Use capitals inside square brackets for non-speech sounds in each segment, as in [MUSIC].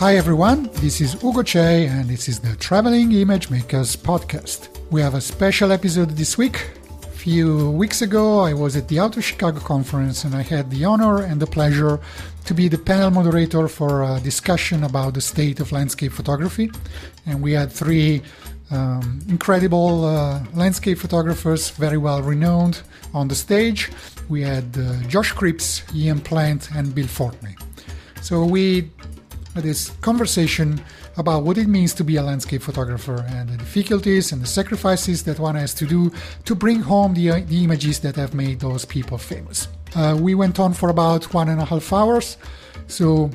Hi everyone, this is Ugo Cei and this is the Traveling Image Makers podcast. We have a special episode this week. A few weeks ago, I was at the Out of Chicago conference and I had the honor and the pleasure to be the panel moderator for a discussion about the state of landscape photography. And we had three um, incredible uh, landscape photographers, very well renowned, on the stage. We had uh, Josh Cripps, Ian Plant, and Bill Fortney. So we this conversation about what it means to be a landscape photographer and the difficulties and the sacrifices that one has to do to bring home the, the images that have made those people famous. Uh, we went on for about one and a half hours, so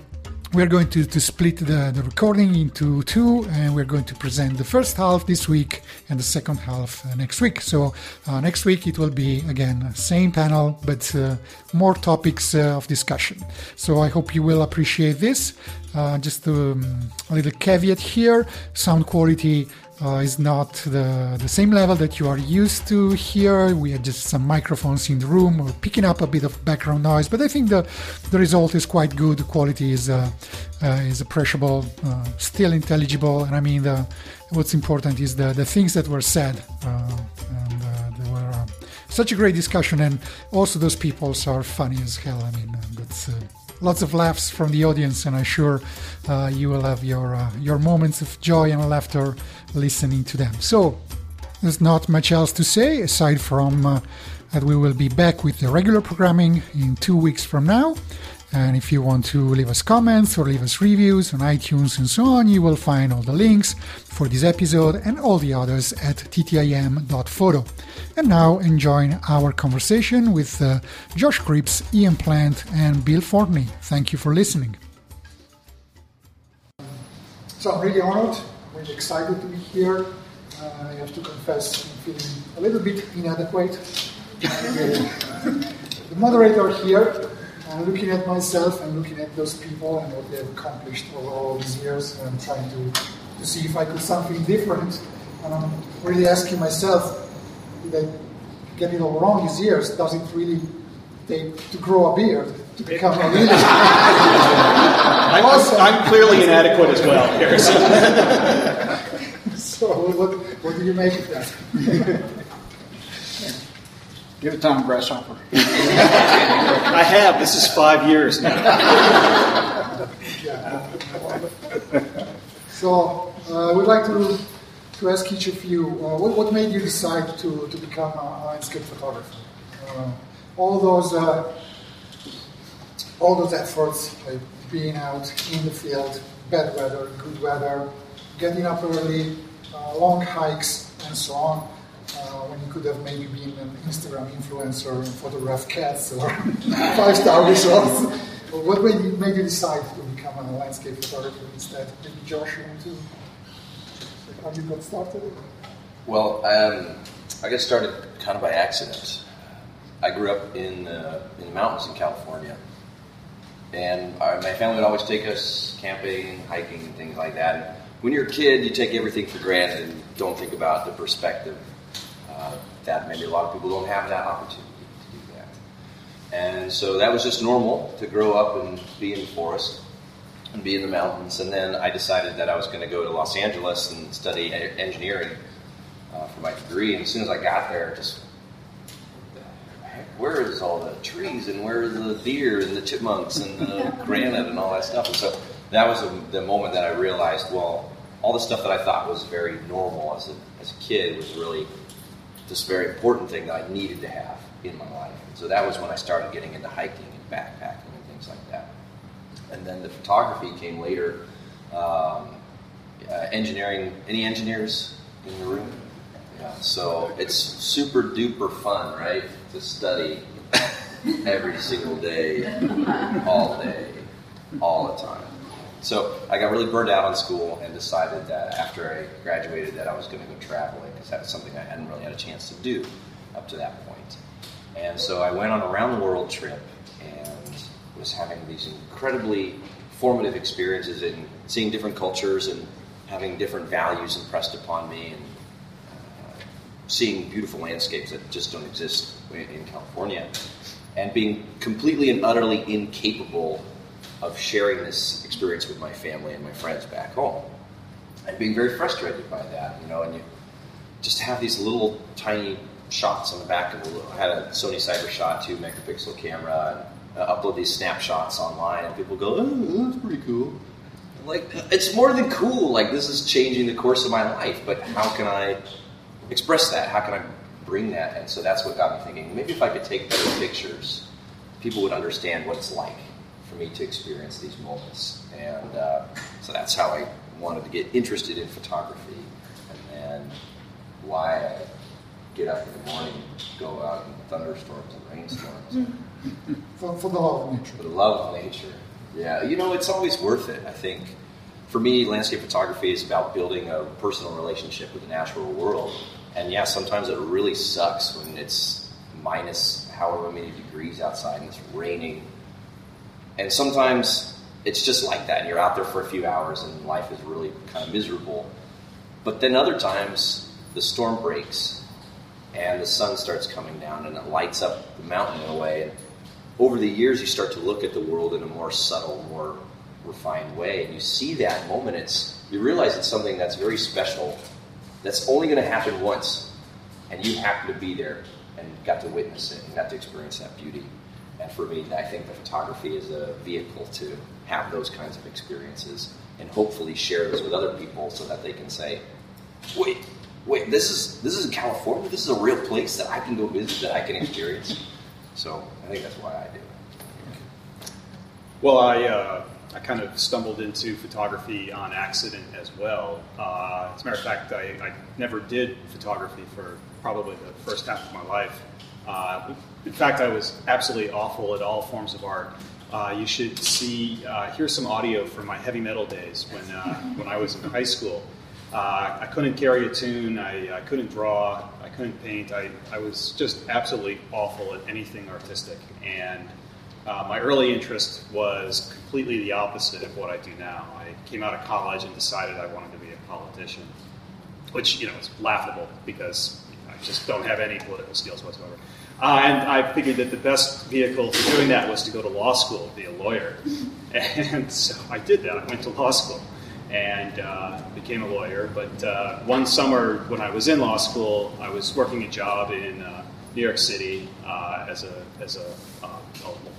we're going to, to split the, the recording into two, and we're going to present the first half this week and the second half uh, next week. So, uh, next week it will be again same panel, but uh, more topics uh, of discussion. So, I hope you will appreciate this. Uh, just um, a little caveat here sound quality uh, is not the, the same level that you are used to here. We had just some microphones in the room. We're picking up a bit of background noise, but I think the, the result is quite good. The quality is uh, uh, is appreciable, uh, still intelligible, and I mean the, what's important is the, the things that were said. Uh, and uh, were such a great discussion, and also those people are funny as hell. I mean, that's lots of laughs from the audience, and I'm sure uh, you will have your uh, your moments of joy and laughter listening to them. So there's not much else to say aside from uh, that we will be back with the regular programming in two weeks from now. And if you want to leave us comments or leave us reviews on iTunes and so on, you will find all the links for this episode and all the others at ttim.photo. And now enjoy our conversation with uh, Josh Cripps, Ian Plant, and Bill Fortney. Thank you for listening. So I'm really honored, really excited to be here. Uh, I have to confess, I'm feeling a little bit inadequate. [LAUGHS] the moderator here I'm looking at myself and looking at those people and what they've accomplished over all these years, and I'm trying to, to see if I could something different. And I'm really asking myself, did I get it all wrong these years? Does it really take to grow a beard to become a leader? [LAUGHS] I'm, also, I'm clearly inadequate as well, Harrison. [LAUGHS] so, what, what do you make of that? [LAUGHS] Give it a time, Grasshopper. I have. This is five years now. [LAUGHS] so, uh, we'd like to, to ask each of you uh, what, what made you decide to, to become a landscape photographer? Uh, all those uh, all those efforts, like being out in the field, bad weather, good weather, getting up early, uh, long hikes, and so on when you could have maybe been an Instagram influencer and photograph cats or [LAUGHS] five star resorts. what made you, made you decide to become a landscape photographer instead? Maybe Josh, you want to how you got started? Well, um, I got started kind of by accident. I grew up in, uh, in the mountains in California. And our, my family would always take us camping, hiking, and things like that. And when you're a kid, you take everything for granted and don't think about the perspective uh, that maybe a lot of people don't have that opportunity to do that. And so that was just normal to grow up and be in the forest and be in the mountains. And then I decided that I was going to go to Los Angeles and study engineering uh, for my degree. And as soon as I got there, just where is all the trees and where are the deer and the chipmunks and the [LAUGHS] granite and all that stuff? And so that was the moment that I realized, well, all the stuff that I thought was very normal as a, as a kid was really this very important thing that I needed to have in my life. And so that was when I started getting into hiking and backpacking and things like that. And then the photography came later. Um, uh, engineering, any engineers in the room? Yeah, so it's super duper fun, right? To study every single day, all day, all the time. So I got really burned out on school and decided that after I graduated that I was going to go traveling because that was something I hadn't really had a chance to do up to that point. And so I went on a round the world trip and was having these incredibly formative experiences in seeing different cultures and having different values impressed upon me and uh, seeing beautiful landscapes that just don't exist in California and being completely and utterly incapable of sharing this experience with my family and my friends back home. And being very frustrated by that, you know, and you just have these little tiny shots on the back of a little, I had a Sony Cybershot 2 megapixel camera and uh, upload these snapshots online and people go, oh, that's pretty cool. Like, it's more than cool. Like, this is changing the course of my life, but how can I express that? How can I bring that? And so that's what got me thinking maybe if I could take better pictures, people would understand what it's like for me to experience these moments. And uh, so that's how I wanted to get interested in photography, and then why I get up in the morning, go out in thunderstorms and rainstorms. For, for the love of nature. For the love of nature. Yeah, you know, it's always worth it. I think for me, landscape photography is about building a personal relationship with the natural world. And yeah, sometimes it really sucks when it's minus however many degrees outside and it's raining and sometimes it's just like that. And you're out there for a few hours and life is really kind of miserable. But then other times the storm breaks and the sun starts coming down and it lights up the mountain in a way. And over the years, you start to look at the world in a more subtle, more refined way. And you see that moment. It's you realize it's something that's very special. That's only going to happen once, and you happen to be there and got to witness it and got to experience that beauty. And for me, I think the photography is a vehicle to have those kinds of experiences and hopefully share those with other people so that they can say, wait, wait, this is this is California. This is a real place that I can go visit, that I can experience. So I think that's why I do it. Well, I uh, I kind of stumbled into photography on accident as well. Uh, as a matter of fact, I, I never did photography for probably the first half of my life. Uh, in fact, I was absolutely awful at all forms of art. Uh, you should see, uh, here's some audio from my heavy metal days when, uh, when I was in high school. Uh, I couldn't carry a tune, I, I, couldn't draw, I couldn't paint. I, I was just absolutely awful at anything artistic. And uh, my early interest was completely the opposite of what I do now. I came out of college and decided I wanted to be a politician, which, you know, is laughable because I just don't have any political skills whatsoever. Uh, and I figured that the best vehicle for doing that was to go to law school, be a lawyer. [LAUGHS] And so I did that. I went to law school and uh, became a lawyer. But uh, one summer when I was in law school, I was working a job in uh, New York City uh, as a as a, uh,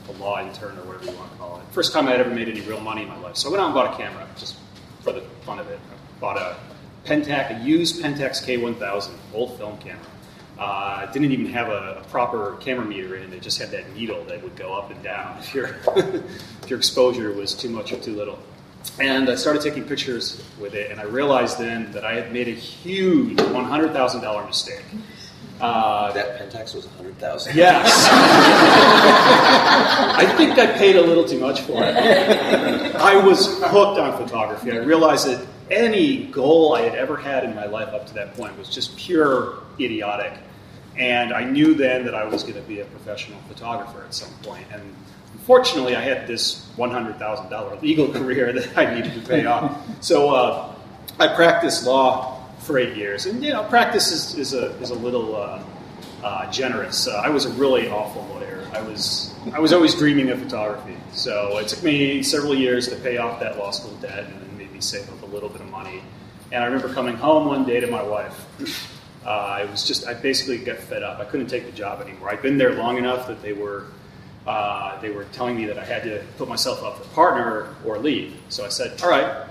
a, law intern or whatever you want to call it. First time I'd ever made any real money in my life. So I went out and bought a camera just for the fun of it. I bought a Pentax, a used Pentax K1000 old film camera uh, didn't even have a, a, proper camera meter in it. It just had that needle that would go up and down [LAUGHS] if your [LAUGHS] if your exposure was too much or too little. And I started taking pictures with it, and I realized then that I had made a huge one hundred thousand dollar mistake. Uh, that Pentax was hundred thousand. Yes. [LAUGHS] I think I paid a little too much for it. I was hooked on photography. I realized that any goal I had ever had in my life up to that point was just pure idiotic. And I knew then that I was going to be a professional photographer at some point. And unfortunately, I had this $100,000 legal [LAUGHS] career that I needed to pay off. So uh, I practiced law for eight years. And, you know, practice is, is, a, is a little uh, uh, generous. Uh, I was a really awful lawyer. I was, I was always dreaming of photography. So it took me several years to pay off that law school debt and then maybe save a bit of money. And I remember coming home one day to my wife uh, it was just I basically got fed up. I couldn't take the job anymore. I'd been there long enough that they were uh, they were telling me that I had to put myself up for partner or leave. So I said, "All right,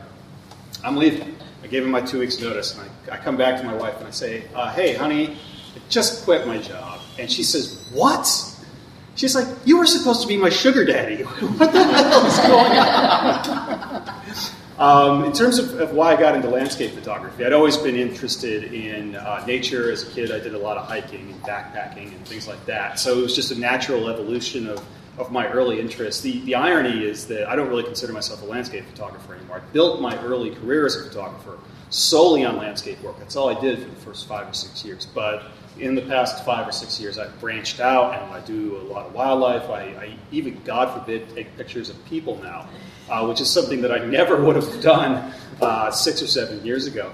I'm leaving." I gave him my two weeks notice, and I, I come back to my wife and I say, uh, "Hey, honey, I just quit my job." And she says, "What?" She's like, "You were supposed to be my sugar daddy. [LAUGHS] what the hell is going on?" Um, in terms of, of, why I got into landscape photography, I'd always been interested in uh, nature. As a kid, I did a lot of hiking and backpacking and things like that. So it was just a natural evolution of of my early interests. The, the irony is that I don't really consider myself a landscape photographer anymore. I built my early career as a photographer solely on landscape work. That's all I did for the first five or six years. But in the past five or six years, I've branched out and I do a lot of wildlife. I, I even, God forbid, take pictures of people now, uh, which is something that I never [LAUGHS] would have done uh, six or seven years ago.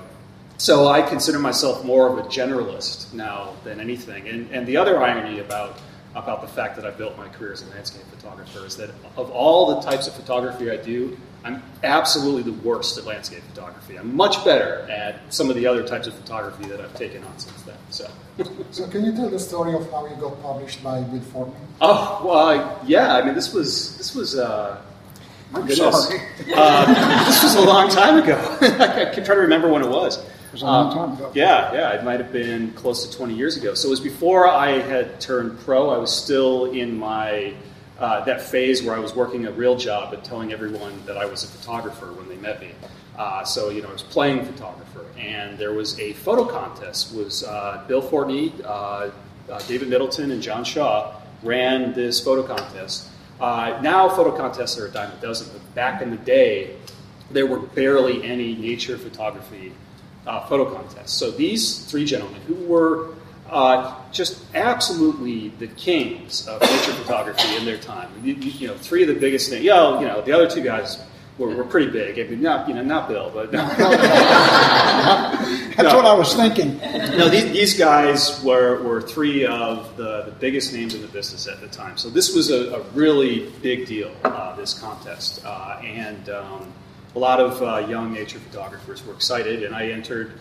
So I consider myself more of a generalist now than anything. And, and the other irony about about the fact that I built my career as a landscape photographer is that of all the types of photography I do, I'm absolutely the worst at landscape photography. I'm much better at some of the other types of photography that I've taken on since then. So, [LAUGHS] so can you tell the story of how you got published by Bill? Oh well, yeah. I mean, this was this was. Uh, my goodness. [LAUGHS] Uh, this was a long time ago. [LAUGHS] I can try to remember when it was. It was a long time ago. Yeah, yeah, it might have been close to 20 years ago. So it was before I had turned pro. I was still in my uh, that phase where I was working a real job and telling everyone that I was a photographer when they met me. Uh, so you know, I was playing photographer, and there was a photo contest. Was uh, Bill Fortney, uh, uh, David Middleton, and John Shaw ran this photo contest. Uh, now photo contests are a dime a dozen, but back in the day, there were barely any nature photography photo contests. So these three gentlemen, who were uh, just absolutely the kings of nature photography in their time. You, you, know, three of the biggest names. You know, you know, the other two guys were, were pretty big. I mean, not you know, not Bill, but [LAUGHS] no. that's no. what I was thinking. No, these, these guys were, were three of the, the biggest names in the business at the time. So this was a, a really big deal. Uh, this contest, uh, and um, a lot of uh, young nature photographers were excited, and I entered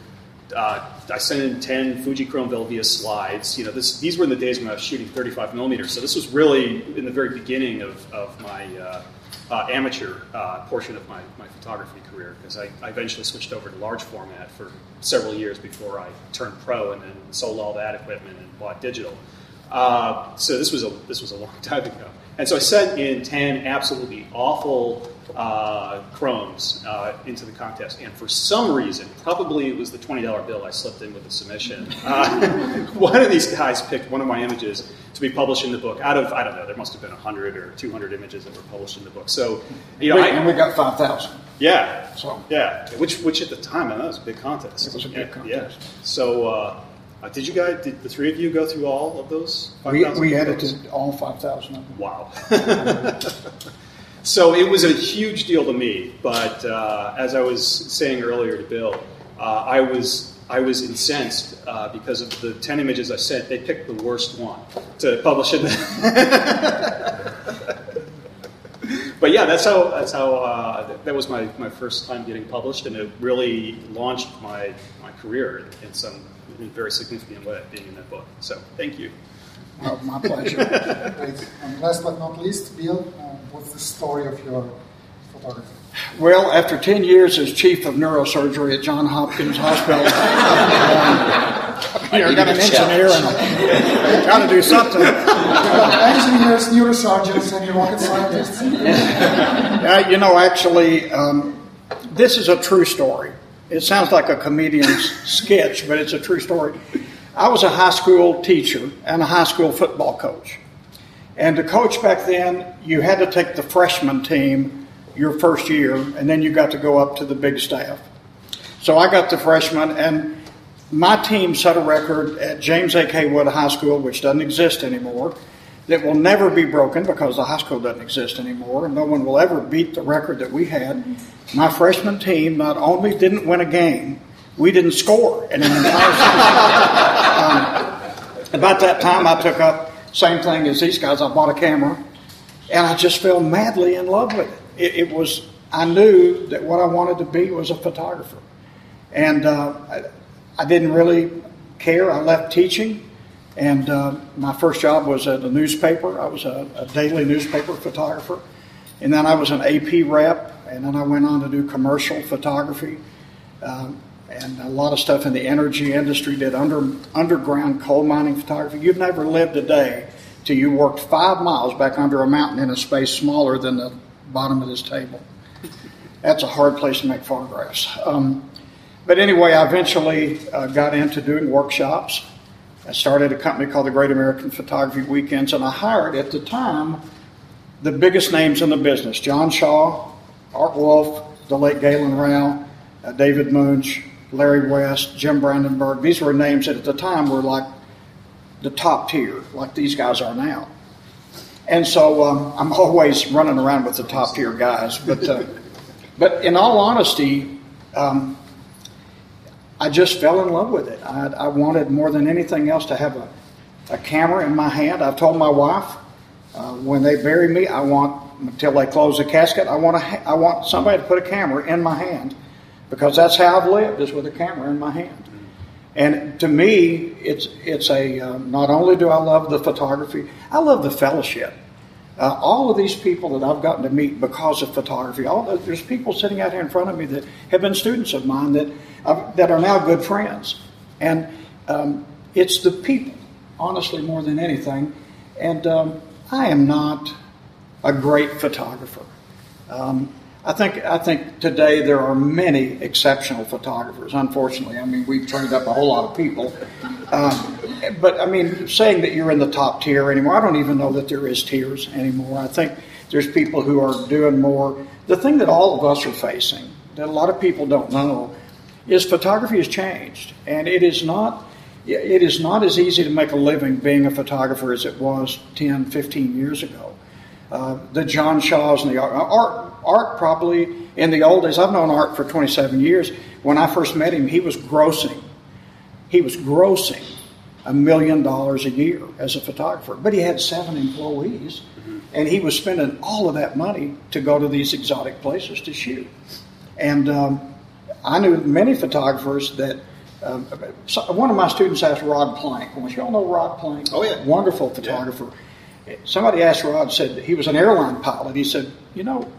uh, I sent in 10 Fujichrome Velvia slides. You know, this, these were in the days when I was shooting 35 millimeters. So this was really in the very beginning of, of my uh, uh, amateur uh, portion of my, my photography career because I, I, eventually switched over to large format for several years before I turned pro and then sold all that equipment and bought digital. Uh, so this was a this was a long [LAUGHS] time ago. And so I sent in 10 absolutely awful uh, chromes uh, into the contest. And for some reason, probably it was the $20 bill I slipped in with the submission, uh, [LAUGHS] one of these guys picked one of my images to be published in the book out of, I don't know, there must have been 100 or 200 images that were published in the book. So, you know, we, I, and we got 5,000. Yeah. So. Yeah. Which, which at the time, I know, it was a big contest. It was a big yeah, contest. Yeah. So, uh, did you guys, did the three of you go through all of those? We, we edited all 5,000 of them. Wow. [LAUGHS] [LAUGHS] so it was a huge deal to me, but uh, as I was saying earlier to Bill, uh, I was I was incensed uh, because of the 10 images I sent. They picked the worst one to publish it. [LAUGHS] but yeah, that's how that's how uh, that was my, my first time getting published, and it really launched my my career in some in very significant way being in that book. So thank you. Oh, my pleasure. [LAUGHS] And last but not least, Bill, uh, what's the story of your photography? Well, after 10 years as chief of neurosurgery at Johns Hopkins Hospital, [LAUGHS] um, you're got an engineer and got to do something. engineers, neurosurgeons, and rocket scientists. [LAUGHS] uh, you know, actually, um, this is a true story. It sounds like a comedian's sketch, but it's a true story. I was a high school teacher and a high school football coach. And to coach back then, you had to take the freshman team your first year, and then you got to go up to the big staff. So I got the freshman, and my team set a record at James A. K. Wood High School, which doesn't exist anymore, that will never be broken because the high school doesn't exist anymore, and no one will ever beat the record that we had my freshman team not only didn't win a game, we didn't score in an entire season. [LAUGHS] um, about that time, I took up same thing as these guys. I bought a camera, and I just fell madly in love with it. It, it was I knew that what I wanted to be was a photographer, and uh, I, I, didn't really care. I left teaching, and uh, my first job was at a newspaper. I was a, a daily newspaper photographer, and then I was an AP rep and then I went on to do commercial photography um, and a lot of stuff in the energy industry. Did under underground coal mining photography. You've never lived a day till you worked five miles back under a mountain in a space smaller than the bottom of this table. That's a hard place to make photographs. Um, but anyway, I eventually uh, got into doing workshops. I started a company called the Great American Photography Weekends, and I hired at the time the biggest names in the business John Shaw, Art Wolfe, the late Galen Rowell, uh, David Muench, Larry West, Jim Brandenburg. These were names that at the time were like the top tier, like these guys are now. And so um, I'm always running around with the top tier guys. But, uh, [LAUGHS] but in all honesty, um, I just fell in love with it. I, I, wanted more than anything else to have a, a camera in my hand. I've told my wife uh, when they bury me, I want until they close the casket, I want to I want somebody to put a camera in my hand because that's how I've lived is with a camera in my hand. And to me, it's it's a uh, not only do I love the photography, I love the fellowship. Uh, all of these people that I've gotten to meet because of photography, all the, there's people sitting out here in front of me that have been students of mine that uh, that are now good friends, and um, it's the people, honestly, more than anything. And um, I am not a great photographer. Um, I think I think today there are many exceptional photographers. Unfortunately, I mean we've trained up a whole lot of people, um, but I mean saying that you're in the top tier anymore, I don't even know that there is tiers anymore. I think there's people who are doing more. The thing that all of us are facing that a lot of people don't know is photography has changed, and it is not. It is not as easy to make a living being a photographer as it was 10, 15 years ago. Uh, the John Shaws and the art, art, probably in the old days. I've known Art for 27 years. When I first met him, he was grossing. He was grossing a million dollars a year as a photographer, but he had seven employees, and he was spending all of that money to go to these exotic places to shoot. And um, I knew many photographers that. Um, one of my students asked Rod Planck. Well, you all know Rod Planck? Oh yeah, wonderful photographer. Yeah somebody asked Rod, said he was an airline pilot. He said, You know,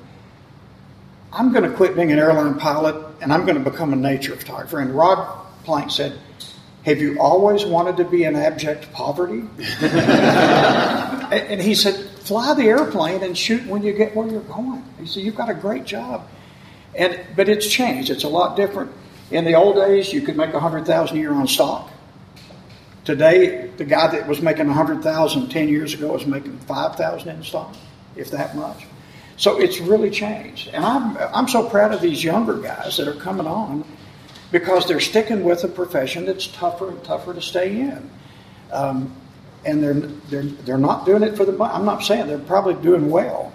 I'm going to quit being an airline pilot and I'm going to become a nature photographer. And Rod Planck said, Have you always wanted to be in abject poverty? [LAUGHS] and he said, Fly the airplane and shoot when you get where you're going. He said, You've got a great job. And, but it's changed. It's a lot different. In the old days, you could make a 100000 a year on stock. Today, the guy that was making 100,000 10 years ago is making 5,000 in stock, if that much. So it's really changed. And I'm, I'm so proud of these younger guys that are coming on because they're sticking with a profession that's tougher and tougher to stay in. Um, and they're, they're, they're not doing it for the money. I'm not saying they're probably doing well,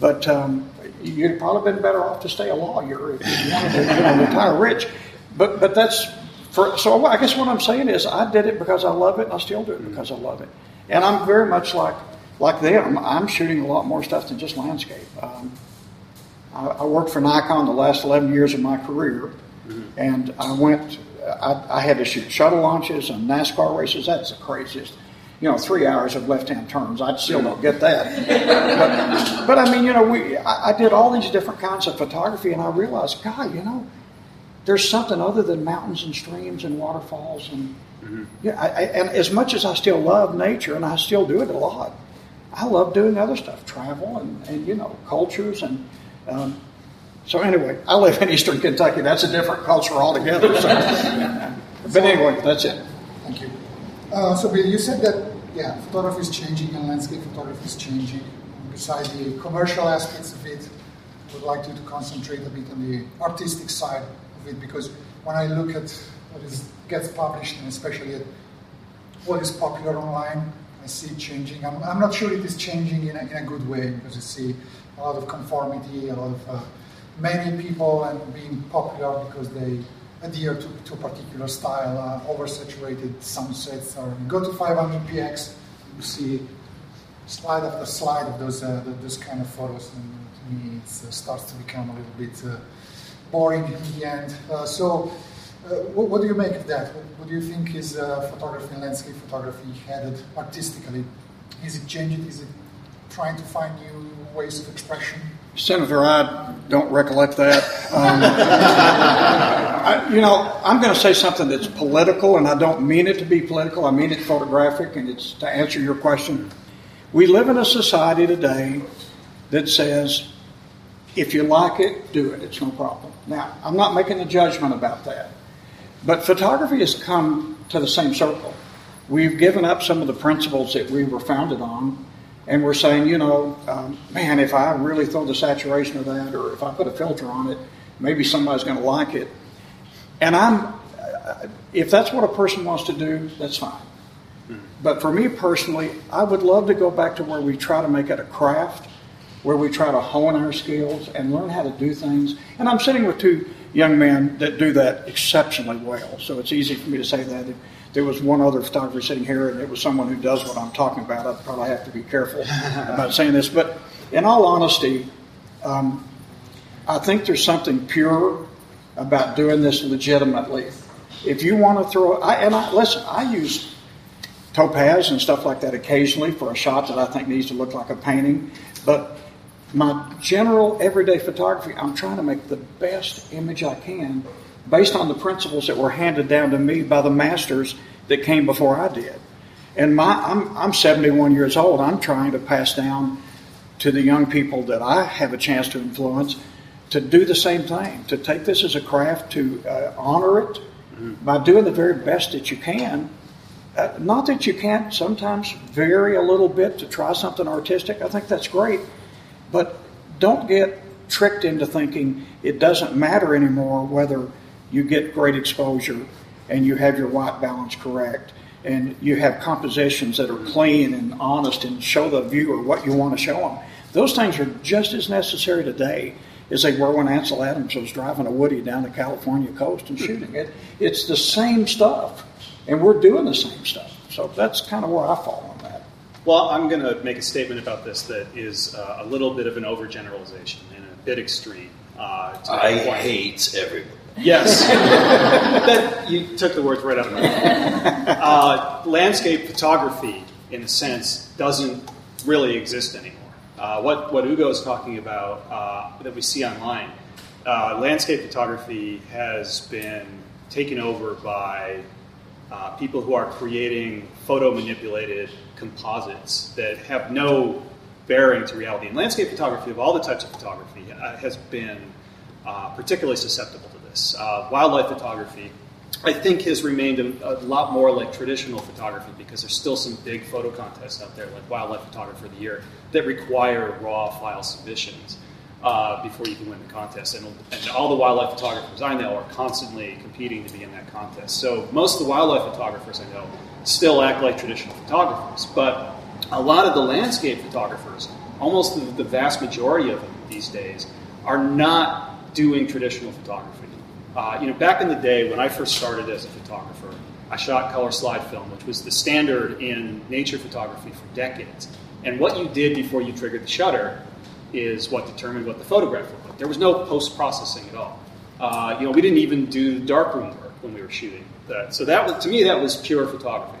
but um, you'd probably been better off to stay a lawyer if you wanted to retire rich. But, but that's for, so I guess what I'm saying is I did it because I love it, and I still do it because I love it. And I'm very much like like them. I'm shooting a lot more stuff than just landscape. Um, I, I, worked for Nikon the last 11 years of my career, mm-hmm. and I went. I, I, had to shoot shuttle launches and NASCAR races. That's the craziest. You know, three hours of left-hand turns. I still don't get that. but, but, I mean, you know, we. I, I did all these different kinds of photography, and I realized, God, you know there's something other than mountains and streams and waterfalls and mm-hmm. yeah. I, I, and as much as I still love nature, and I still do it a lot, I love doing other stuff, travel and, and you know cultures and. Um, so anyway, I live in Eastern Kentucky. That's a different culture altogether. So. [LAUGHS] but anyway, that's it. Thank you. Uh, so Bill, you said that yeah, photography is changing and landscape photography is changing. Besides the commercial aspects of it, I would like you to concentrate a bit on the artistic side of it because when I look at what is gets published and especially at what is popular online, I see it changing. I'm, I'm not sure it is changing in a, in a good way because I see a lot of conformity, a lot of uh, many people and being popular because they adhere to, to a particular style, uh, oversaturated sunsets, or go to 500px, you see slide after slide of those uh, those kind of photos, and to me it uh, starts to become a little bit uh, boring in the end. Uh, so, uh, what, what, do you make of that? What, what do you think is uh, photography and landscape photography headed artistically? Is it changing? Is it trying to find new ways of expression? Senator, I don't recollect that. Um, [LAUGHS] I, you know, I'm going to say something that's political, and I don't mean it to be political. I mean it photographic, and it's to answer your question. We live in a society today that says if you like it, do it. It's no problem. Now, I'm not making a judgment about that. But photography has come to the same circle. We've given up some of the principles that we were founded on and we're saying, you know, um, man, if I really throw the saturation of that, or if I put a filter on it, maybe somebody's going to like it. And I'm, if that's what a person wants to do, that's fine. But for me personally, I would love to go back to where we try to make it a craft, where we try to hone our skills and learn how to do things. And I'm sitting with two young men that do that exceptionally well, so it's easy for me to say that. If there was one other photographer sitting here and it was someone who does what I'm talking about, I'd probably have to be careful [LAUGHS] about saying this. But in all honesty, um, I think there's something pure about doing this legitimately. If you want to throw, I, and I, listen, I use topaz and stuff like that occasionally for a shot that I think needs to look like a painting. But my general everyday photography, I'm trying to make the best image I can based on the principles that were handed down to me by the masters that came before I did. And my, I'm, I'm 71 years old. I'm trying to pass down to the young people that I have a chance to influence to do the same thing, to take this as a craft, to uh, honor it mm-hmm. by doing the very best that you can uh, not that you can't sometimes vary a little bit to try something artistic. I think that's great. But don't get tricked into thinking it doesn't matter anymore whether you get great exposure and you have your white balance correct and you have compositions that are clean and honest and show the viewer what you want to show them. Those things are just as necessary today as they were when Ansel Adams was driving a Woody down the California coast and shooting it. It's the same stuff and we're doing the same stuff. So that's kind of where I fall. Well, I'm going to make a statement about this that is uh, a little bit of an overgeneralization and a bit extreme. Uh, I hate everybody. Yes, [LAUGHS] that, you took the words right out of my mouth. [LAUGHS] Uh, landscape photography, in a sense, doesn't really exist anymore. Uh, what what Ugo is talking about uh, that we see online, uh, landscape photography has been taken over by uh, people who are creating photo manipulated composites that have no bearing to reality. And landscape photography, of all the types of photography, uh, has been uh, particularly susceptible to this. Uh, wildlife photography, I think, has remained a, a, lot more like traditional photography because there's still some big photo contests out there, like Wildlife Photographer of the Year, that require raw file submissions uh, before you can win the contest. And, and, all the wildlife photographers I know are constantly competing to be in that contest. So most of the wildlife photographers I know still act like traditional photographers, but a lot of the landscape photographers, almost the, the vast majority of them these days, are not doing traditional photography. Uh, you know, back in the day when I first started as a photographer, I shot color slide film, which was the standard in nature photography for decades. And what you did before you triggered the shutter is what determined what the photograph looked like. There was no post processing at all. Uh, you know, we didn't even do darkroom work when we were shooting that. So that was, to me, that was pure photography.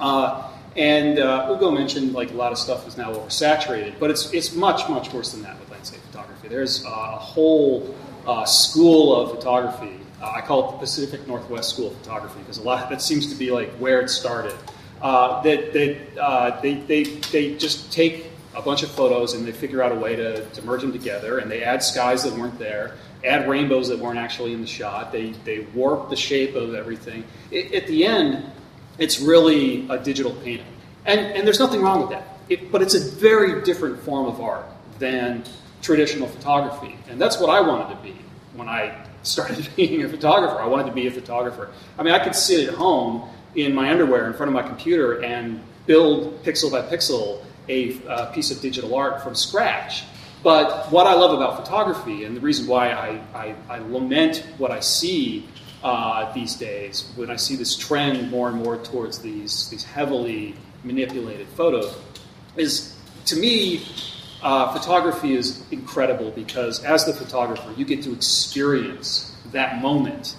Uh, and uh, Ugo mentioned like a lot of stuff is now oversaturated, but it's it's much much worse than that with landscape photography. There's a whole uh, school of photography. Uh, I call it the Pacific Northwest School of Photography because a lot that seems to be like where it started. Uh, that that they, they they just take a bunch of photos and they figure out a way to, to merge them together and they add skies that weren't there, add rainbows that weren't actually in the shot. They, they warp the shape of everything. It, at the end, it's really a digital painting. And, and there's nothing wrong with that. It, but it's a very different form of art than traditional photography. And that's what I wanted to be when I started [LAUGHS] being a photographer. I wanted to be a photographer. I mean, I could sit at home in my underwear in front of my computer and build pixel by pixel a uh, piece of digital art from scratch. But what I love about photography, and the reason why I, I, I lament what I see uh, these days, when I see this trend more and more towards these, these heavily manipulated photos, is to me, uh, photography is incredible because as the photographer, you get to experience that moment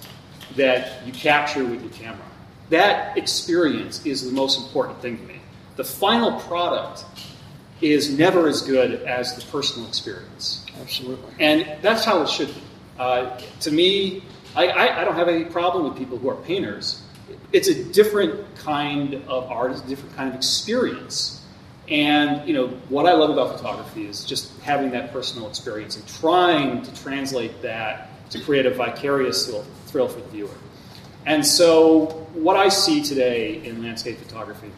that you capture with your camera. That experience is the most important thing to me the final product is never as good as the personal experience. Absolutely. And that's how it should be. Uh, to me, I, I, I, don't have any problem with people who are painters. It's a different kind of art, it's a different kind of experience. And you know what I love about photography is just having that personal experience and trying to translate that to create a vicarious thrill, thrill for the viewer. And so, what I see today in landscape photography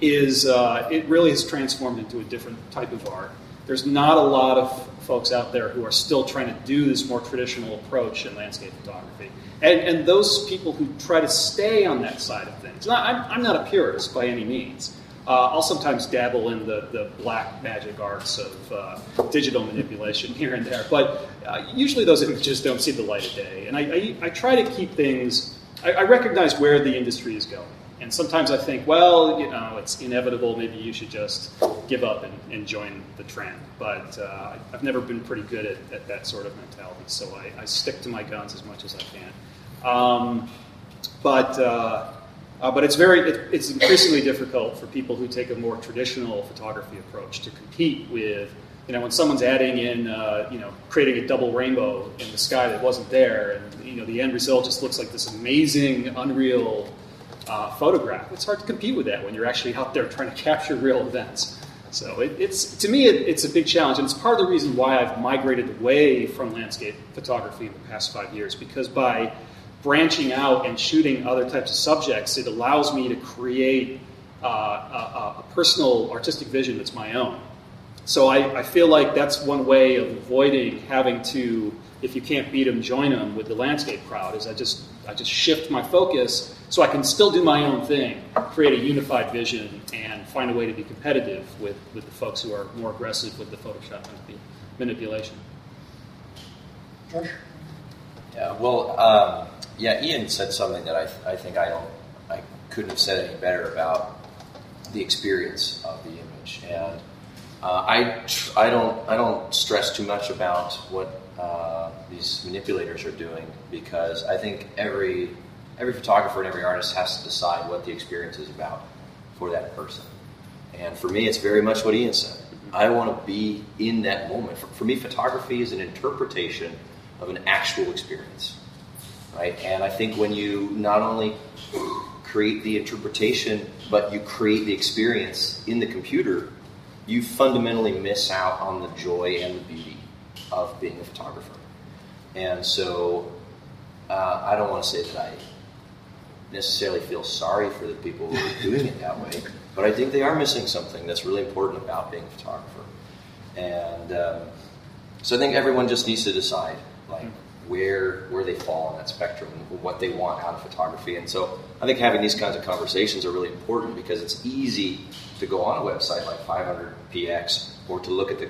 is uh, it really has transformed into a different type of art. There's not a lot of folks out there who are still trying to do this more traditional approach in landscape photography. And, and those people who try to stay on that side of things. I'm, I'm not a purist by any means. Uh, I'll sometimes dabble in the, the black magic arts of uh, digital manipulation here and there, but uh, usually those images don't see the light of day. And I, I, I try to keep things, I, I recognize where the industry is going. And sometimes I think, well, you know, it's inevitable. Maybe you should just give up and, and join the trend. But uh, I've never been pretty good at, at, that sort of mentality, so I, I, stick to my guns as much as I can. Um, but uh, uh, but it's very it, it's increasingly difficult for people who take a more traditional photography approach to compete with you know when someone's adding in uh, you know creating a double rainbow in the sky that wasn't there and you know the end result just looks like this amazing unreal uh, photograph. It's hard to compete with that when you're actually out there trying to [LAUGHS] capture real events. So it, it's to me it, it's a big challenge, and it's part of the reason why I've migrated away from landscape photography in the past five years. Because by branching out and shooting other types of subjects, it allows me to create uh, a, a, personal artistic vision that's my own. So I, I, feel like that's one way of avoiding having to, if you can't beat them, join them with the landscape crowd. Is I just I just shift my focus so I can still do my own thing, create a unified vision, and find a way to be competitive with, with the folks who are more aggressive with the Photoshop manipulation. Josh? Yeah, well, um, yeah, Ian said something that I, I think I don't, I couldn't have said any better about the experience of the image. And uh, I, tr- I don't, I don't stress too much about what uh, these manipulators are doing because I think every every photographer and every artist has to decide what the experience is about for that person. And for me, it's very much what Ian said. I want to be in that moment. For, for me, photography is an interpretation of an actual experience, right? And I think when you not only create the interpretation, but you create the experience in the computer, you fundamentally miss out on the joy and the beauty of being a photographer. And so uh, I don't want to say that I necessarily feel sorry for the people who are doing it that way, but I think they are missing something that's really important about being a photographer. And um, so I think everyone just needs to decide, like, where where they fall on that spectrum, what they want out of photography. And so I think having these kinds of conversations are really important because it's easy to go on a website like 500px or to look at the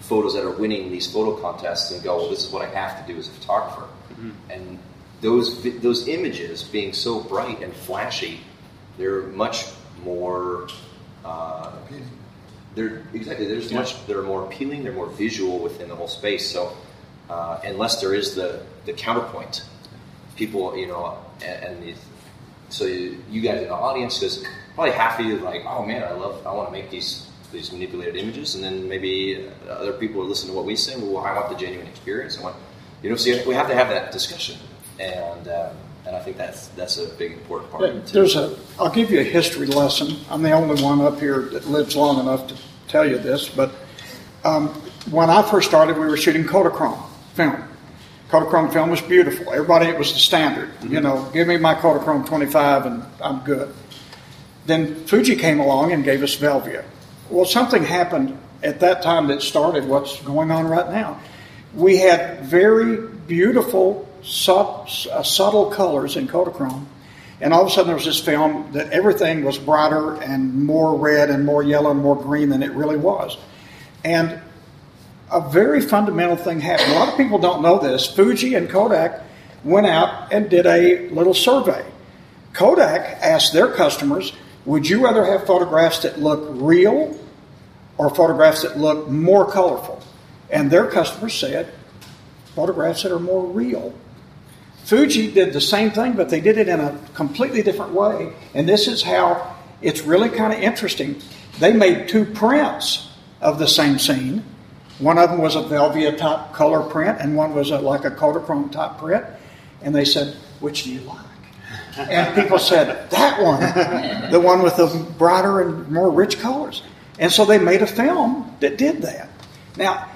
photos that are winning these photo contests and go, well, this is what I have to do as a photographer. Mm-hmm. And those those images being so bright and flashy, they're much more. Uh, they're exactly. There's yeah. much. They're more appealing. They're more visual within the whole space. So, uh, unless there is the the counterpoint, people, you know, and, and so you, you, guys in the audience, because probably half of you like, oh man, I love, I want to make these these manipulated images, and then maybe other people listen to what we say. Well, I want the genuine experience. I want, you know, so we have to have that discussion and um, and I think that's that's a big important part. Yeah, there's a. I'll give you a history lesson. I'm the only one up here that lives long enough to tell you this, but um, when I first started, we were shooting Kodachrome film. Kodachrome film was beautiful. Everybody, it was the standard. Mm-hmm. You know, give me my Kodachrome 25 and I'm good. Then Fuji came along and gave us Velvia. Well, something happened at that time that started what's going on right now. We had very beautiful sub, uh, subtle colors in Kodachrome. And all of a sudden, there was this film that everything was brighter and more red and more yellow and more green than it really was. And a very fundamental thing happened. A lot of people don't know this. Fuji and Kodak went out and did a little survey. Kodak asked their customers, Would you rather have photographs that look real or photographs that look more colorful? And their customers said, Photographs that are more real. Fuji did the same thing, but they did it in a completely different way. And this is how it's really kind of interesting. They made two prints of the same scene. One of them was a Velvia type color print, and one was a, like a Kodachrome type print. And they said, Which do you like? And people said, That one, the one with the brighter and more rich colors. And so they made a film that did that. Now,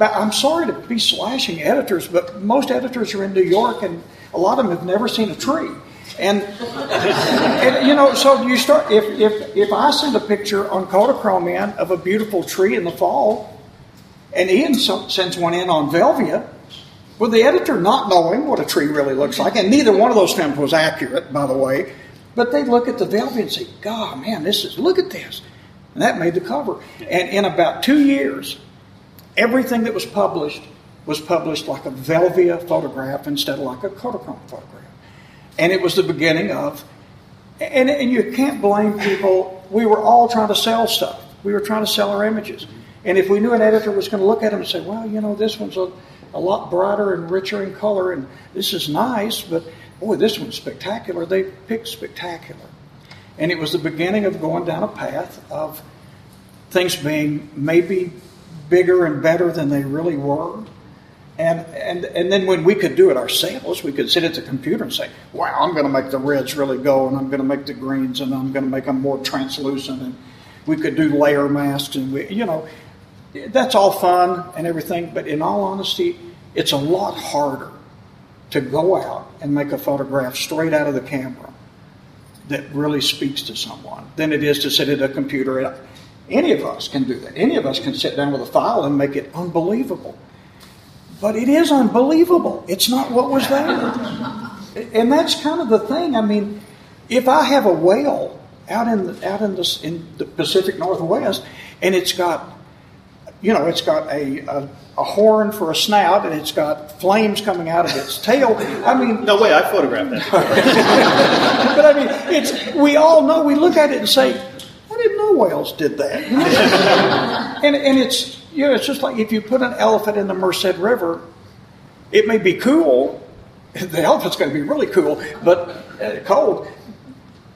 I'm sorry to be slashing editors, but most editors are in New York, and a lot of them have never seen a tree. And, [LAUGHS] and, you know, so you start if if if I send a picture on Kodachrome in of a beautiful tree in the fall, and Ian sends one in on Velvia, with the editor not knowing what a tree really looks like, and neither one of those films was accurate, by the way, but they look at the Velvia and say, "God, man, this is look at this," and that made the cover. And in about two years, everything that was published was published like a Velvia photograph instead of like a Kodachrome photograph. And it was the beginning of, and, and you can't blame people. We were all trying to sell stuff. We were trying to sell our images. And if we knew an editor was going to look at them and say, well, you know, this one's a, a lot brighter and richer in color, and this is nice, but boy, this one's spectacular, they picked spectacular. And it was the beginning of going down a path of things being maybe bigger and better than they really were. And, and, and then when we could do it ourselves, we could sit at the computer and say, wow, I'm going to make the reds really go, and I'm going to make the greens, and I'm going to make them more translucent. And we could do layer masks, and we, you know, that's all fun and everything. But in all honesty, it's a lot harder to go out and make a photograph straight out of the camera that really speaks to someone than it is to sit at a computer. Any of us can do that. Any of us can sit down with a file and make it unbelievable. But it is unbelievable. It's not what was there. and that's kind of the thing. I mean, if I have a whale out in the, out in the, in the Pacific Northwest and it's got you know, it's got a, a, a, horn for a snout and it's got flames coming out of its tail. I mean, no way, I photographed that. [LAUGHS] but I mean, it's we all know. We look at it and say, "I didn't know whales did that." [LAUGHS] and and it's you know, it's just like if you put an elephant in the Merced River, it may be cool. [LAUGHS] The elephant's going to be really cool, but uh, cold.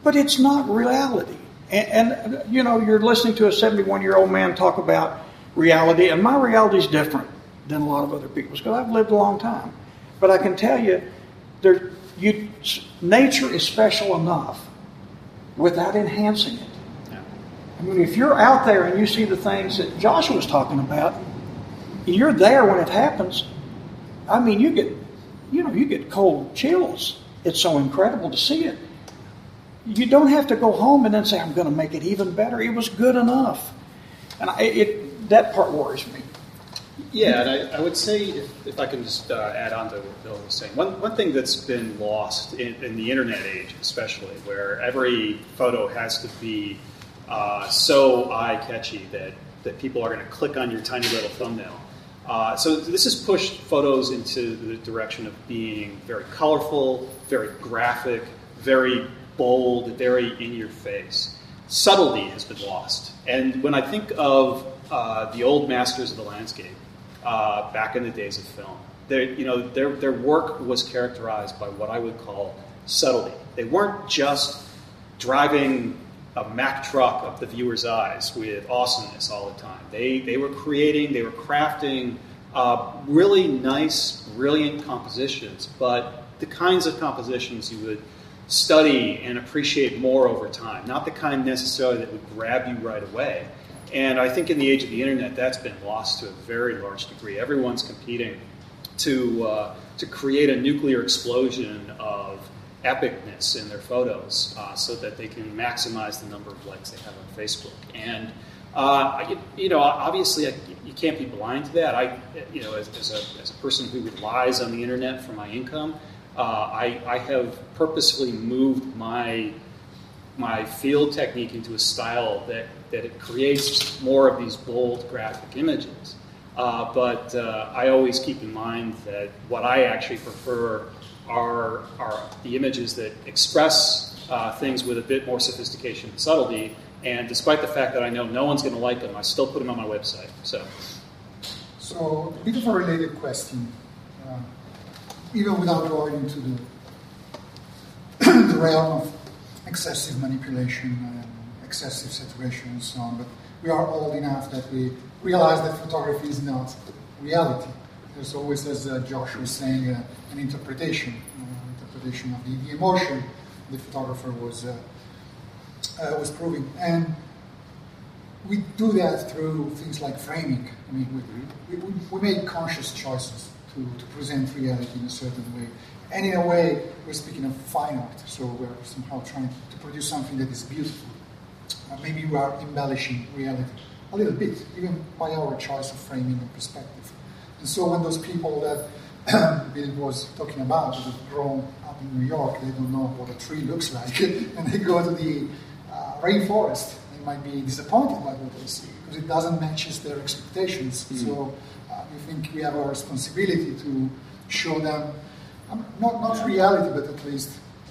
But it's not reality. And, and, you know, you're listening to a 71 year old man talk about reality, and my reality is different than a lot of other people's because I've lived a long time. But I can tell you, there, you, nature is special enough without enhancing it. I mean, if you're out there and you see the things that Joshua was talking about, you're there when it happens. I mean, you get, you know, you get cold chills. It's so incredible to see it. You don't have to go home and then say, "I'm going to make it even better." It was good enough, and I, it that part worries me. Yeah, and I, I would say, if, if I can just uh, add on to what Bill was saying, one, one thing that's been lost in, in the internet age, especially, where every photo has to be uh, so eye catchy that, that people are going to click on your tiny little thumbnail. Uh, so this has pushed photos into the direction of being very colorful, very graphic, very bold, very in your face. Subtlety has been lost. And when I think of uh, the old masters of the landscape uh, back in the days of film, you know, their, their work was characterized by what I would call subtlety. They weren't just driving a Mack truck up the viewer's eyes with awesomeness all the time. They, they were creating, they were crafting uh, really nice, brilliant compositions, but the kinds of compositions you would study and appreciate more over time, not the kind necessarily that would grab you right away. And I think in the age of the internet, that's been lost to a very large degree. Everyone's competing to, uh, to create a nuclear explosion of epicness in their photos uh, so that they can maximize the number of likes they have on Facebook. And uh, you, know, obviously, I, you can't be blind to that. I, you know, as, as, a, as a person who relies on the internet for my income, uh, I, I have purposefully moved my my field technique into a style that, that it creates more of these bold graphic images. Uh, but uh, I always keep in mind that what I actually prefer are, are the images that express uh, things with a bit more sophistication and subtlety. And despite the fact that I know no one's going to like them, I still put them on my website. So, so a bit of a related question, uh, even without going into the, [CLEARS THROAT] the realm of excessive manipulation and excessive saturation and so on. But we are old enough that we realize that photography is not reality. There's always, as uh, Josh was saying, uh, an interpretation, interpretation of the, the, emotion the photographer was uh, was proving, and we do that through things like framing. I mean, we, we, we make conscious choices to, to present reality in a certain way, And in a way, we're speaking of fine art, so we're somehow trying to produce something that is beautiful. Uh, maybe we are embellishing reality a little bit, even by our choice of framing and perspective. And so when those people that [CLEARS THROAT] Bill was talking about, that have grown up in New York, they don't know what a tree looks like, [LAUGHS] and they go to the uh, rainforest, they might be disappointed by what they see because it doesn't match their expectations. Mm-hmm. So uh, we think we have a responsibility to show them um, not not yeah. reality, but at least.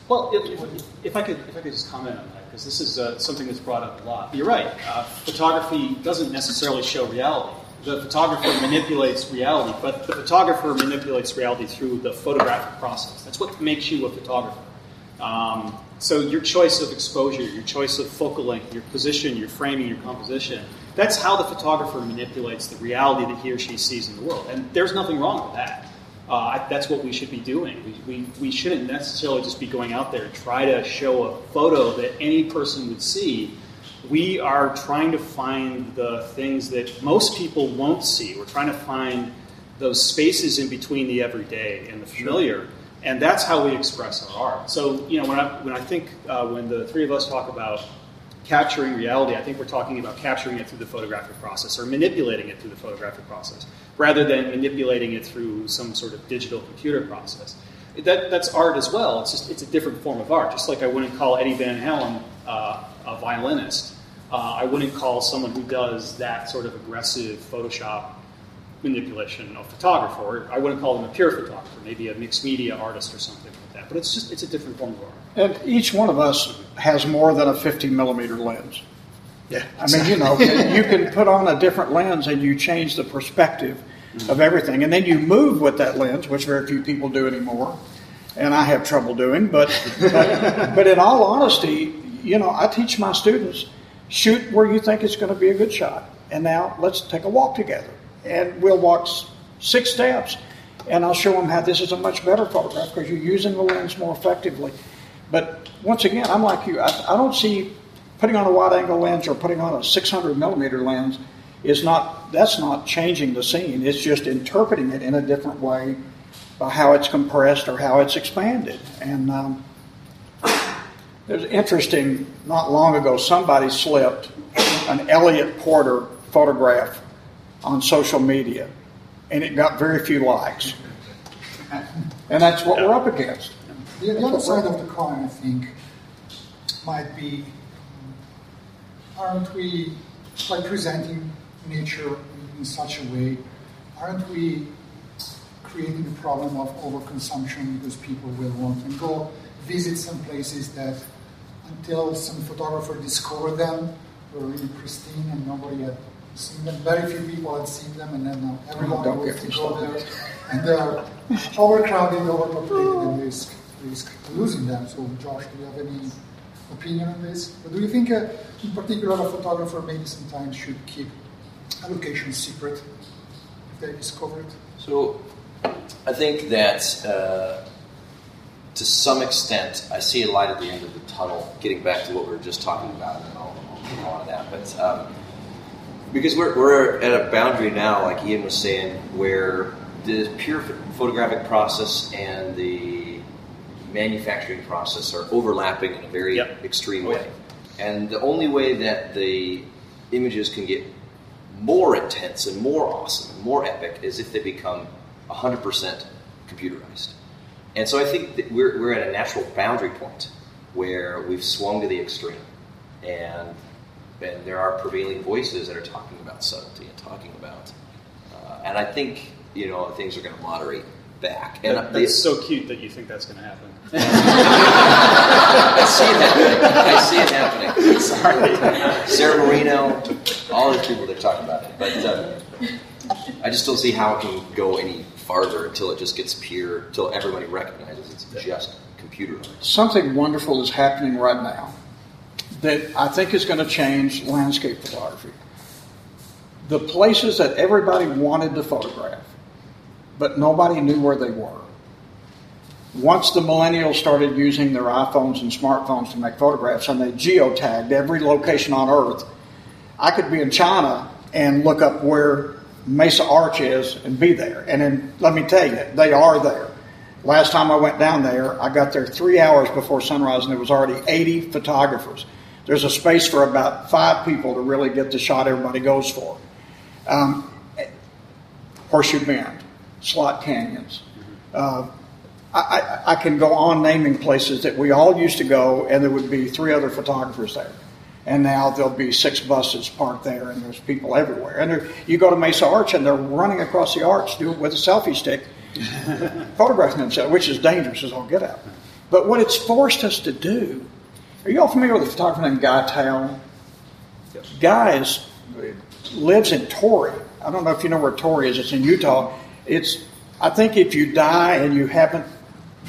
Well, if, if, if, I could if I could just comment on that because this is uh, something that's brought up a lot. You're right. Uh, photography doesn't necessarily show reality. The photographer manipulates reality, but the photographer manipulates reality through the photographic process. That's what makes you a photographer. Um, so your choice of exposure, your choice of focal length, your position, your framing, your composition, that's how the photographer manipulates the reality that he or she sees in the world. And there's nothing wrong with that. Uh, that's what we should be doing. We, we, we shouldn't necessarily just be going out there and try to show a photo that any person would see. We are trying to find the things that most people won't see. We're trying to find those spaces in between the everyday and the familiar. Sure. And that's how we express our art. So, you know, when I, when I think, uh, when the three of us talk about capturing reality, I think we're talking about capturing it through the photographic process or manipulating it through the photographic process rather than manipulating it through some sort of digital computer process. That, that's art as well. It's just it's a different form of art. Just like I wouldn't call Eddie Van Halen uh, a violinist, uh, I wouldn't call someone who does that sort of aggressive Photoshop manipulation a photographer. I wouldn't call them a pure photographer, maybe a mixed media artist or something like that. But it's just it's a different form of art. And each one of us has more than a 50 millimeter lens. Yeah. I mean, you know, you can put on a different lens and you change the perspective mm-hmm. of everything. And then you move with that lens, which very few people do anymore. And I have trouble doing. But, but, but in all honesty, you know, I teach my students shoot where you think it's going to be a good shot. And now let's take a walk together. And we'll walk six steps. And I'll show them how this is a much better photograph because you're using the lens more effectively. But once again, I'm like you. I, I don't see putting on a wide angle lens or putting on a 600 millimeter lens is not that's not changing the scene. It's just interpreting it in a different way by how it's compressed or how it's expanded. And um, was interesting. Not long ago, somebody slipped an Eliot Porter photograph on social media, and it got very few likes. And that's what we're up against. The, the other side of the coin, I think, might be aren't we, by presenting nature in such a way, aren't we creating the problem of overconsumption because people will want to go visit some places that until some photographer discovered them They were really pristine and nobody had seen them. Very few people had seen them, and then everyone wants to go there, and they are overcrowded, overpopulated, and risk risk losing them. So, Josh, do you have any opinion on this? But do you think, uh, in particular, a photographer maybe sometimes should keep a location secret if they discover it? So, I think that uh, to some extent, I see a light at the end of the tunnel. Getting back to what we were just talking about, and I'll, I'll go on to that, but. Um, because we're, we're at a boundary now, like Ian was saying, where the pure photographic process and the manufacturing process are overlapping in a very yep. extreme way. And the only way that the images can get more intense and more awesome and more epic is if they become 100% computerized. And so I think that we're, we're at a natural boundary point where we've swung to the extreme. And, and there are prevailing voices that are talking about subtlety and talking about. Uh, and I think, you know, things are going to moderate back. And that, that's so cute that you think that's going to happen. [LAUGHS] I see it happening. I see it happening. Sorry. Sarah Marino, all these people, that are talking about it. But uh, I just don't see how it can go any farther until it just gets pure, until everybody recognizes it's just computer. Something wonderful is happening right now that I think is going to change landscape photography. The places that everybody wanted to photograph but nobody knew where they were. Once the millennials started using their iPhones and smartphones to make photographs and they geotagged every location on Earth, I could be in China and look up where Mesa Arch is and be there. And then let me tell you, they are there. Last time I went down there, I got there three hours before sunrise, and there was already 80 photographers. There's a space for about five people to really get the shot everybody goes for. Um, Horseshoe Bend, Slot Canyons. Uh, I, I, I can go on naming places that we all used to go, and there would be three other photographers there. And now there'll be six buses parked there, and there's people everywhere. And you go to Mesa Arch, and they're running across the arch doing it with a selfie stick, [LAUGHS] photographing themselves, which is dangerous as all get out. But what it's forced us to do, are you all familiar with a photographer named Guy Towne? Guy is, lives in Torrey. I don't know if you know where Torrey is. It's in Utah. It's I think if you die and you haven't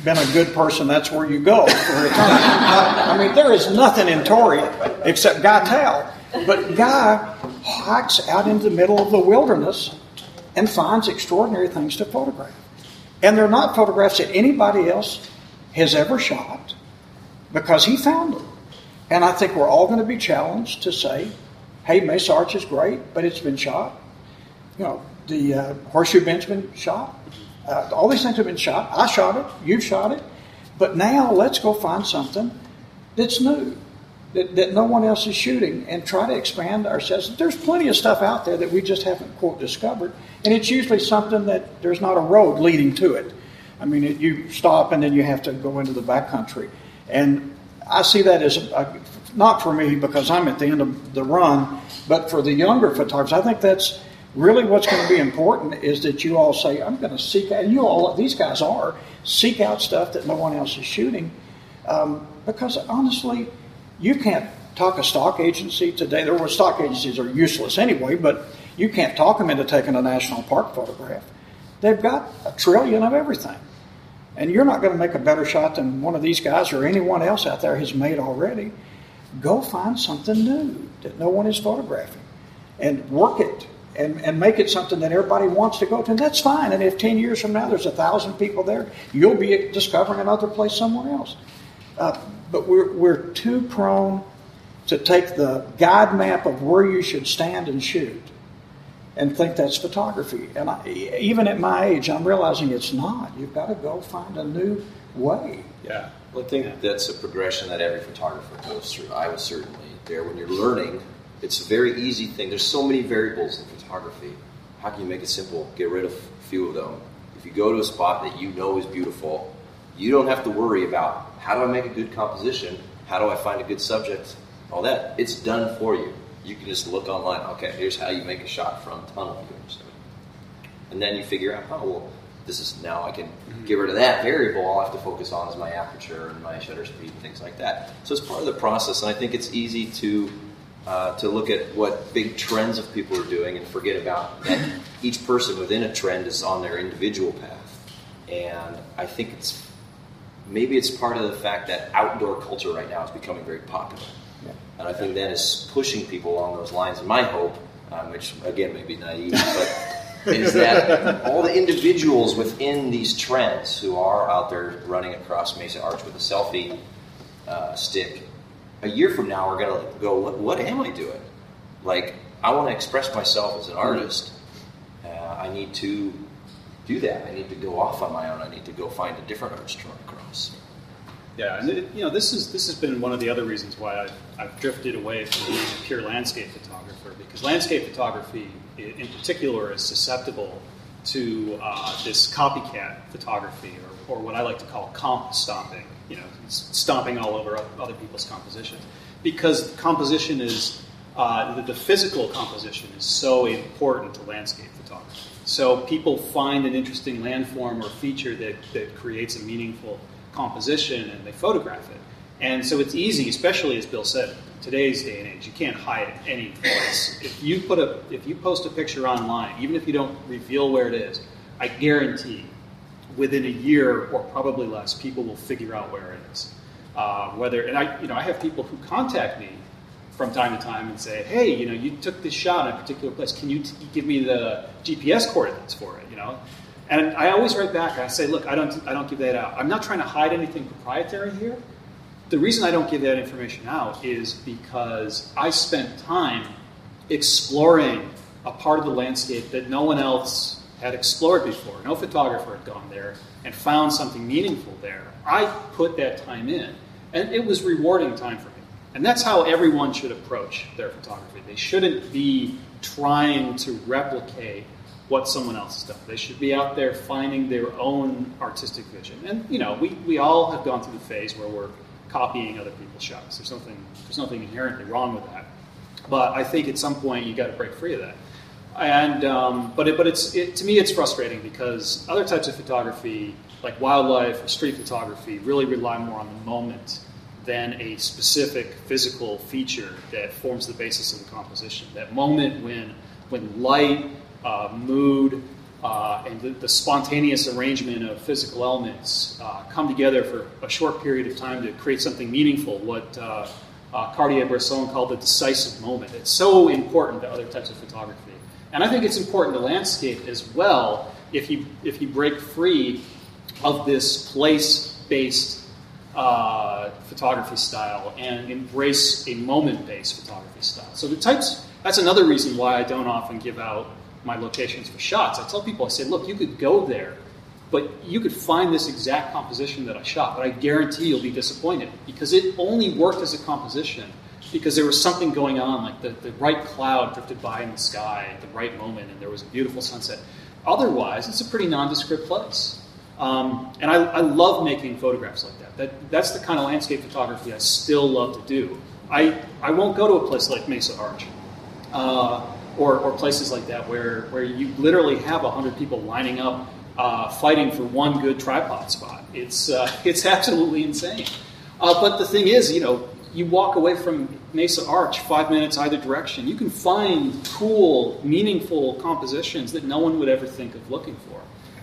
been a good person, that's where you go for eternity. I mean, there is nothing in Torrey except Guy Towne. But Guy hikes out into the middle of the wilderness and finds extraordinary things to photograph. And they're not photographs that anybody else has ever shot because he found them. And I think we're all going to be challenged to say, hey, Mesa Arch is great, but it's been shot. You know, the uh, Horseshoe been shot. Uh, all these things have been shot. I shot it. You've shot it. But now let's go find something that's new, that, that no one else is shooting, and try to expand ourselves. There's plenty of stuff out there that we just haven't, quote, discovered. And it's usually something that there's not a road leading to it. I mean, it, you stop and then you have to go into the backcountry. And I see that as a, not for me because I'm at the end of the run, but for the younger photographers, I think that's really what's going to be important is that you all say, I'm going to seek out, and you all, these guys are, seek out stuff that no one else is shooting. Um, because honestly, you can't talk a stock agency today. There were stock agencies are useless anyway, but you can't talk them into taking a national park photograph. They've got a trillion of everything. And you're not going to make a better shot than one of these guys or anyone else out there has made already. Go find something new that no one is photographing and work it and, and make it something that everybody wants to go to. And that's fine. And if 10 years from now there's a thousand people there, you'll be discovering another place somewhere else. Uh, but we're, we're too prone to take the guide map of where you should stand and shoot and think that's photography. And I, even at my age, I'm realizing it's not. You've got to go find a new way. Yeah. Well, I think yeah. that's a progression that every photographer goes through. I was certainly there when you're learning. It's a very easy thing. There's so many variables in photography. How can you make it simple? Get rid of a few of them. If you go to a spot that you know is beautiful, you don't have to worry about how do I make a good composition? How do I find a good subject? All that. It's done for you. You can just look online. Okay, here's how you make a shot from tunnel view. And then you figure out, oh, well, this is now I can mm-hmm. get rid of that variable. All I have to focus on is my aperture and my shutter speed and things like that. So it's part of the process, and I think it's easy to uh, to look at what big trends of people are doing and forget about that [LAUGHS] each person within a trend is on their individual path. And I think it's maybe it's part of the fact that outdoor culture right now is becoming very popular. Yeah. And I think that is pushing people along those lines. And my hope, um, which again may be naive, but [LAUGHS] is that all the individuals within these trends who are out there running across Mesa Arch with a selfie uh, stick a year from now are going to go, what, what, am I doing? Like, I want to express myself as an artist. Uh, I need to do that. I need to go off on my own. I need to go find a different artist to run across. Yeah, and it, you know, this is this has been one of the other reasons why I've, I've drifted away from being a pure landscape photographer because landscape photography, in particular, is susceptible to uh, this copycat photography, or, or what I like to call comp stomping you know, stomping all over other people's compositions. Because composition is, uh, the, the, physical composition is so important to landscape photography. So people find an interesting landform or feature that, that creates a meaningful composition and they photograph it. And so it's easy, especially as Bill said, today's day and age, you can't hide any place. If you put a, if you post a picture online, even if you don't reveal where it is, I guarantee within a year or probably less, people will figure out where it is. Uh, whether and I, you know, I have people who contact me from time to time and say, "Hey, you know, you took this shot in a particular place. Can you t- give me the GPS coordinates for it?" You know, and I always write back. And I say, "Look, I don't, I don't give that out. I'm not trying to hide anything proprietary here. The reason I don't give that information out is because I spent time exploring a part of the landscape that no one else had explored before. No photographer had gone there and found something meaningful there. I put that time in, and it was rewarding time for me. And that's how everyone should approach their photography. They shouldn't be trying to replicate what someone else has done. They should be out there finding their own artistic vision. And you know, we, we all have gone through the phase where we're copying other people's shots. There's nothing there's nothing inherently wrong with that. But I think at some point you got to break free of that. And um, but it, but it's it, to me it's frustrating because other types of photography like wildlife or street photography really rely more on the moment than a specific physical feature that forms the basis of the composition. That moment when when light uh, mood, uh, and the, the, spontaneous arrangement of physical elements uh, come together for a short period of time to create something meaningful, what uh, uh, Cartier-Bresson called the decisive moment. It's so important to other types of photography. And I think it's important to landscape as well if you, if you break free of this place-based uh, photography style and embrace a moment-based photography style. So the types, that's another reason why I don't often give out my locations for shots. I tell people, I say, look, you could go there, but you could find this exact composition that I shot, but I guarantee you'll be disappointed because it only worked as a composition because there was something going on, like the, the right cloud drifted by in the sky at the right moment, and there was a beautiful sunset. Otherwise, it's a pretty nondescript place. Um, and I, I, love making photographs like that. that. That's the kind of landscape photography I still love to do. I, I won't go to a place like Mesa Arch. Uh, or, or places like that where, where you literally have 100 people lining up uh, fighting for one good tripod spot. It's, uh, [LAUGHS] it's absolutely insane. Uh, but the thing is, you know, you walk away from Mesa Arch five minutes either direction, you can find cool, meaningful compositions that no one would ever think of looking for.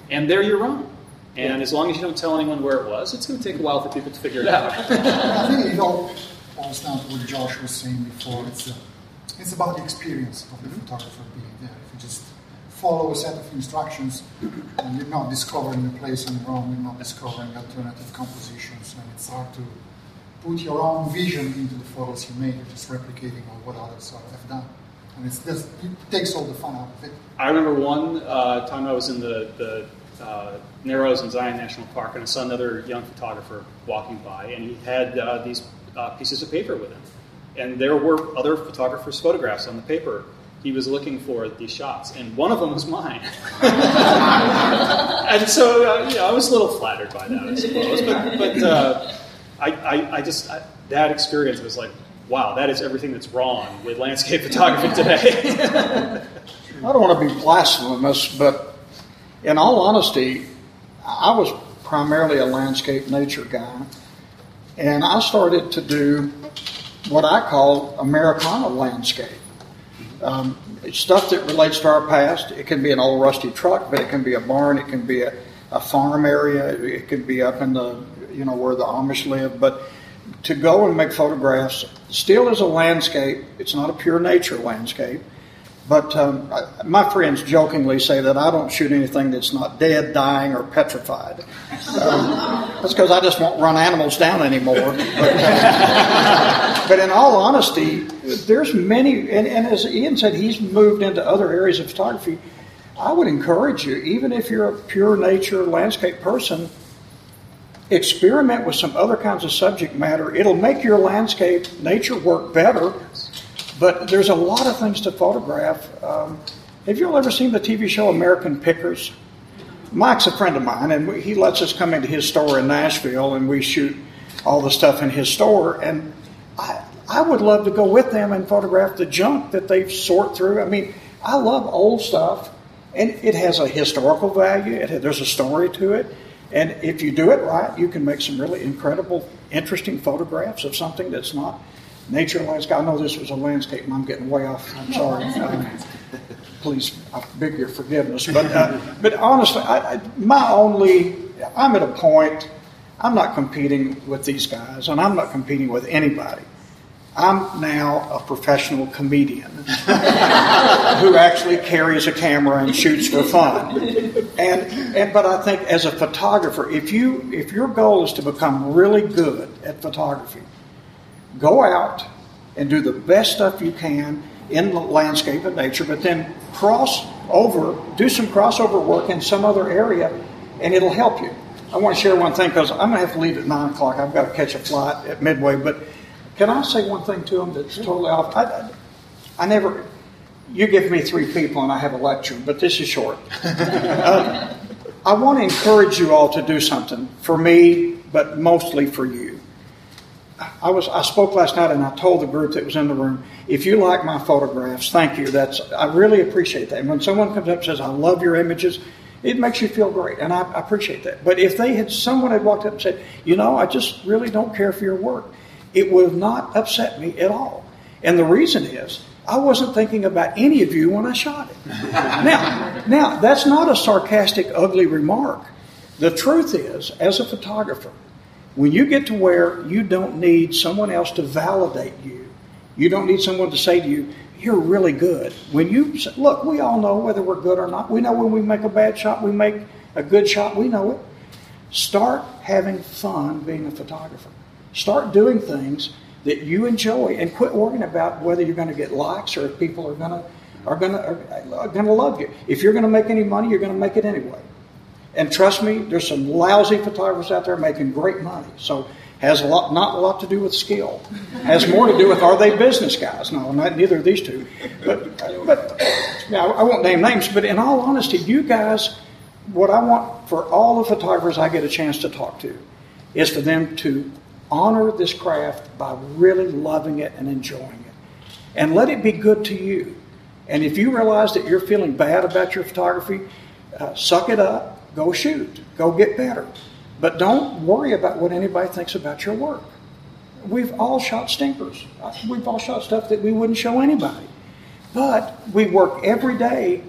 And they're your own. And as long as you don't tell anyone where it was, it's going to take a while for people to figure it out. [LAUGHS] [LAUGHS] I think it all boils down to what Josh was saying before. It's uh, it's about the experience of the photographer being there. If you just follow a set of instructions, and you're not discovering the place on your own, you're not discovering alternative compositions, and it's hard to put your own vision into the photos you make. You're just replicating what others have done. And it's just, it takes all the fun out of it. I remember one uh, time I was in the, the uh, Narrows in Zion National Park, and I saw another young photographer walking by, and he had uh, these uh, pieces of paper with him and there were other photographers' photographs on the paper. He was looking for these shots, and one of them was mine. [LAUGHS] and so, uh, I was a little flattered by that, I suppose. But, but uh, I, I, I, just I, that experience was like, wow, that is everything that's wrong with landscape [LAUGHS] photography today. I don't want to be blasphemous, but in all honesty, I was primarily a landscape nature guy, and I started to do what I call Americana landscape. Um, stuff that relates to our past. It can be an old rusty truck, but it can be a barn. It can be a, a farm area. It can be up in the you know where the Amish live. But to go and make photographs still is a landscape. It's not a pure nature landscape. But um, my friends jokingly say that I don't shoot anything that's not dead, dying, or petrified. Um, that's because I just won't run animals down anymore. But, [LAUGHS] but, in all honesty, there's many, and, and as Ian said, he's moved into other areas of photography. I would encourage you, even if you're a pure nature landscape person, experiment with some other kinds of subject matter. It'll make your landscape nature work better but there's a lot of things to photograph. Um, have you all ever seen the TV show American Pickers? Mike's a friend of mine, and he lets us come into his store in Nashville, and we shoot all the stuff in his store. And I, I would love to go with them and photograph the junk that they sort through. I mean, I love old stuff, and it has a historical value. It, there's a story to it, and if you do it right, you can make some really incredible, interesting photographs of something that's not nature and landscape. I know this was a landscape, and I'm getting way off. I'm sorry. [LAUGHS] Please, I beg your forgiveness. But, uh, but honestly, I, I, my only, I'm at a point. I'm not competing with these guys, and I'm not competing with anybody. I'm now a professional comedian [LAUGHS] who actually carries a camera and shoots for fun. And, and but I think as a photographer, if you if your goal is to become really good at photography, go out and do the best stuff you can in the landscape of nature, but then cross over, do some crossover work in some other area, and it'll help you. I want to share one thing because I'm going to have to leave at 9 o'clock. I've got to catch a flight at Midway. But can I say one thing to them that's totally off? I, I, I never, you give me three people and I have a lecture, but this is short. uh, I want to encourage you all to do something for me, but mostly for you. I was I spoke last night and I told the group that was in the room, if you like my photographs, thank you. That's I really appreciate that. And when someone comes up and says, I love your images, it makes you feel great, and I, I appreciate that. But if they had someone had walked up and said, you know, I just really don't care for your work, it would have not upset me at all. And the reason is I wasn't thinking about any of you when I shot it. [LAUGHS] now, now that's not a sarcastic, ugly remark. The truth is, as a photographer, when you get to where you don't need someone else to validate you, you don't need someone to say to you, you're really good. When you look, we all know whether we're good or not. We know when we make a bad shot, we make a good shot, we know it. Start having fun being a photographer. Start doing things that you enjoy and quit worrying about whether you're going to get likes or if people are going to are going to are, going to love you. If you're going to make any money, you're going to make it anyway. And trust me, there's some lousy photographers out there making great money. So has a lot, not a lot to do with skill. Has more to do with are they business guys? No, not neither of these two. But, but yeah, I won't name names. But in all honesty, you guys, what I want for all the photographers I get a chance to talk to, is for them to honor this craft by really loving it and enjoying it, and let it be good to you. And if you realize that you're feeling bad about your photography, uh, suck it up go shoot, go get better. But don't worry about what anybody thinks about your work. We've all shot stinkers. We've all shot stuff that we wouldn't show anybody. But we work every day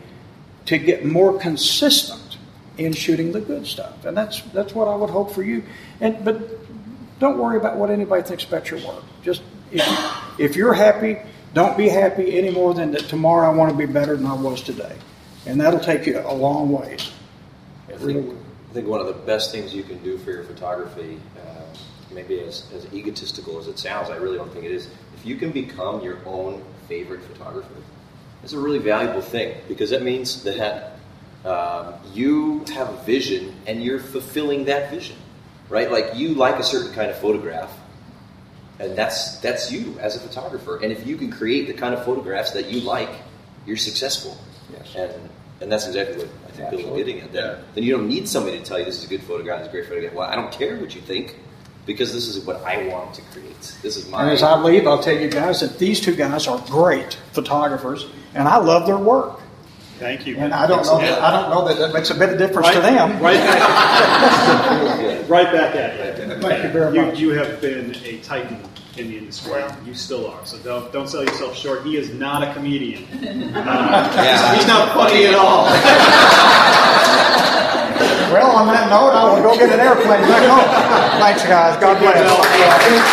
to get more consistent in shooting the good stuff. And that's that's what I would hope for you. And but don't worry about what anybody thinks about your work. Just if, if you're happy, don't be happy any more than that tomorrow I want to be better than I was today. And that'll take you a long ways. I think, I think one of the best things you can do for your photography, uh, maybe as, as egotistical as it sounds, I really don't think it is. If you can become your own favorite photographer, it's a really valuable thing because that means that um, you have a vision and you're fulfilling that vision, right? Like you like a certain kind of photograph, and that's that's you as a photographer. And if you can create the kind of photographs that you like, you're successful. Yes. And and that's exactly what I think Bill's getting at. Then, yeah. then you don't need somebody to tell you this is a good photograph, this is a great photograph. Well, I don't care what you think because this is what I want to create. This is my. And as I leave, I'll tell you guys that these two guys are great photographers, and I love their work. Thank you. And I don't know. That, I don't know that that makes a bit of difference right, to them. Right back. [LAUGHS] right back at you. Thank you very much. You, you have been a titan in the industry. Well, you still are. So don't don't sell yourself short. He is not a comedian. [LAUGHS] Uh, yeah. He's not funny at all. well, on that note, I will go get an airplane back home. Thanks, guys. God bless.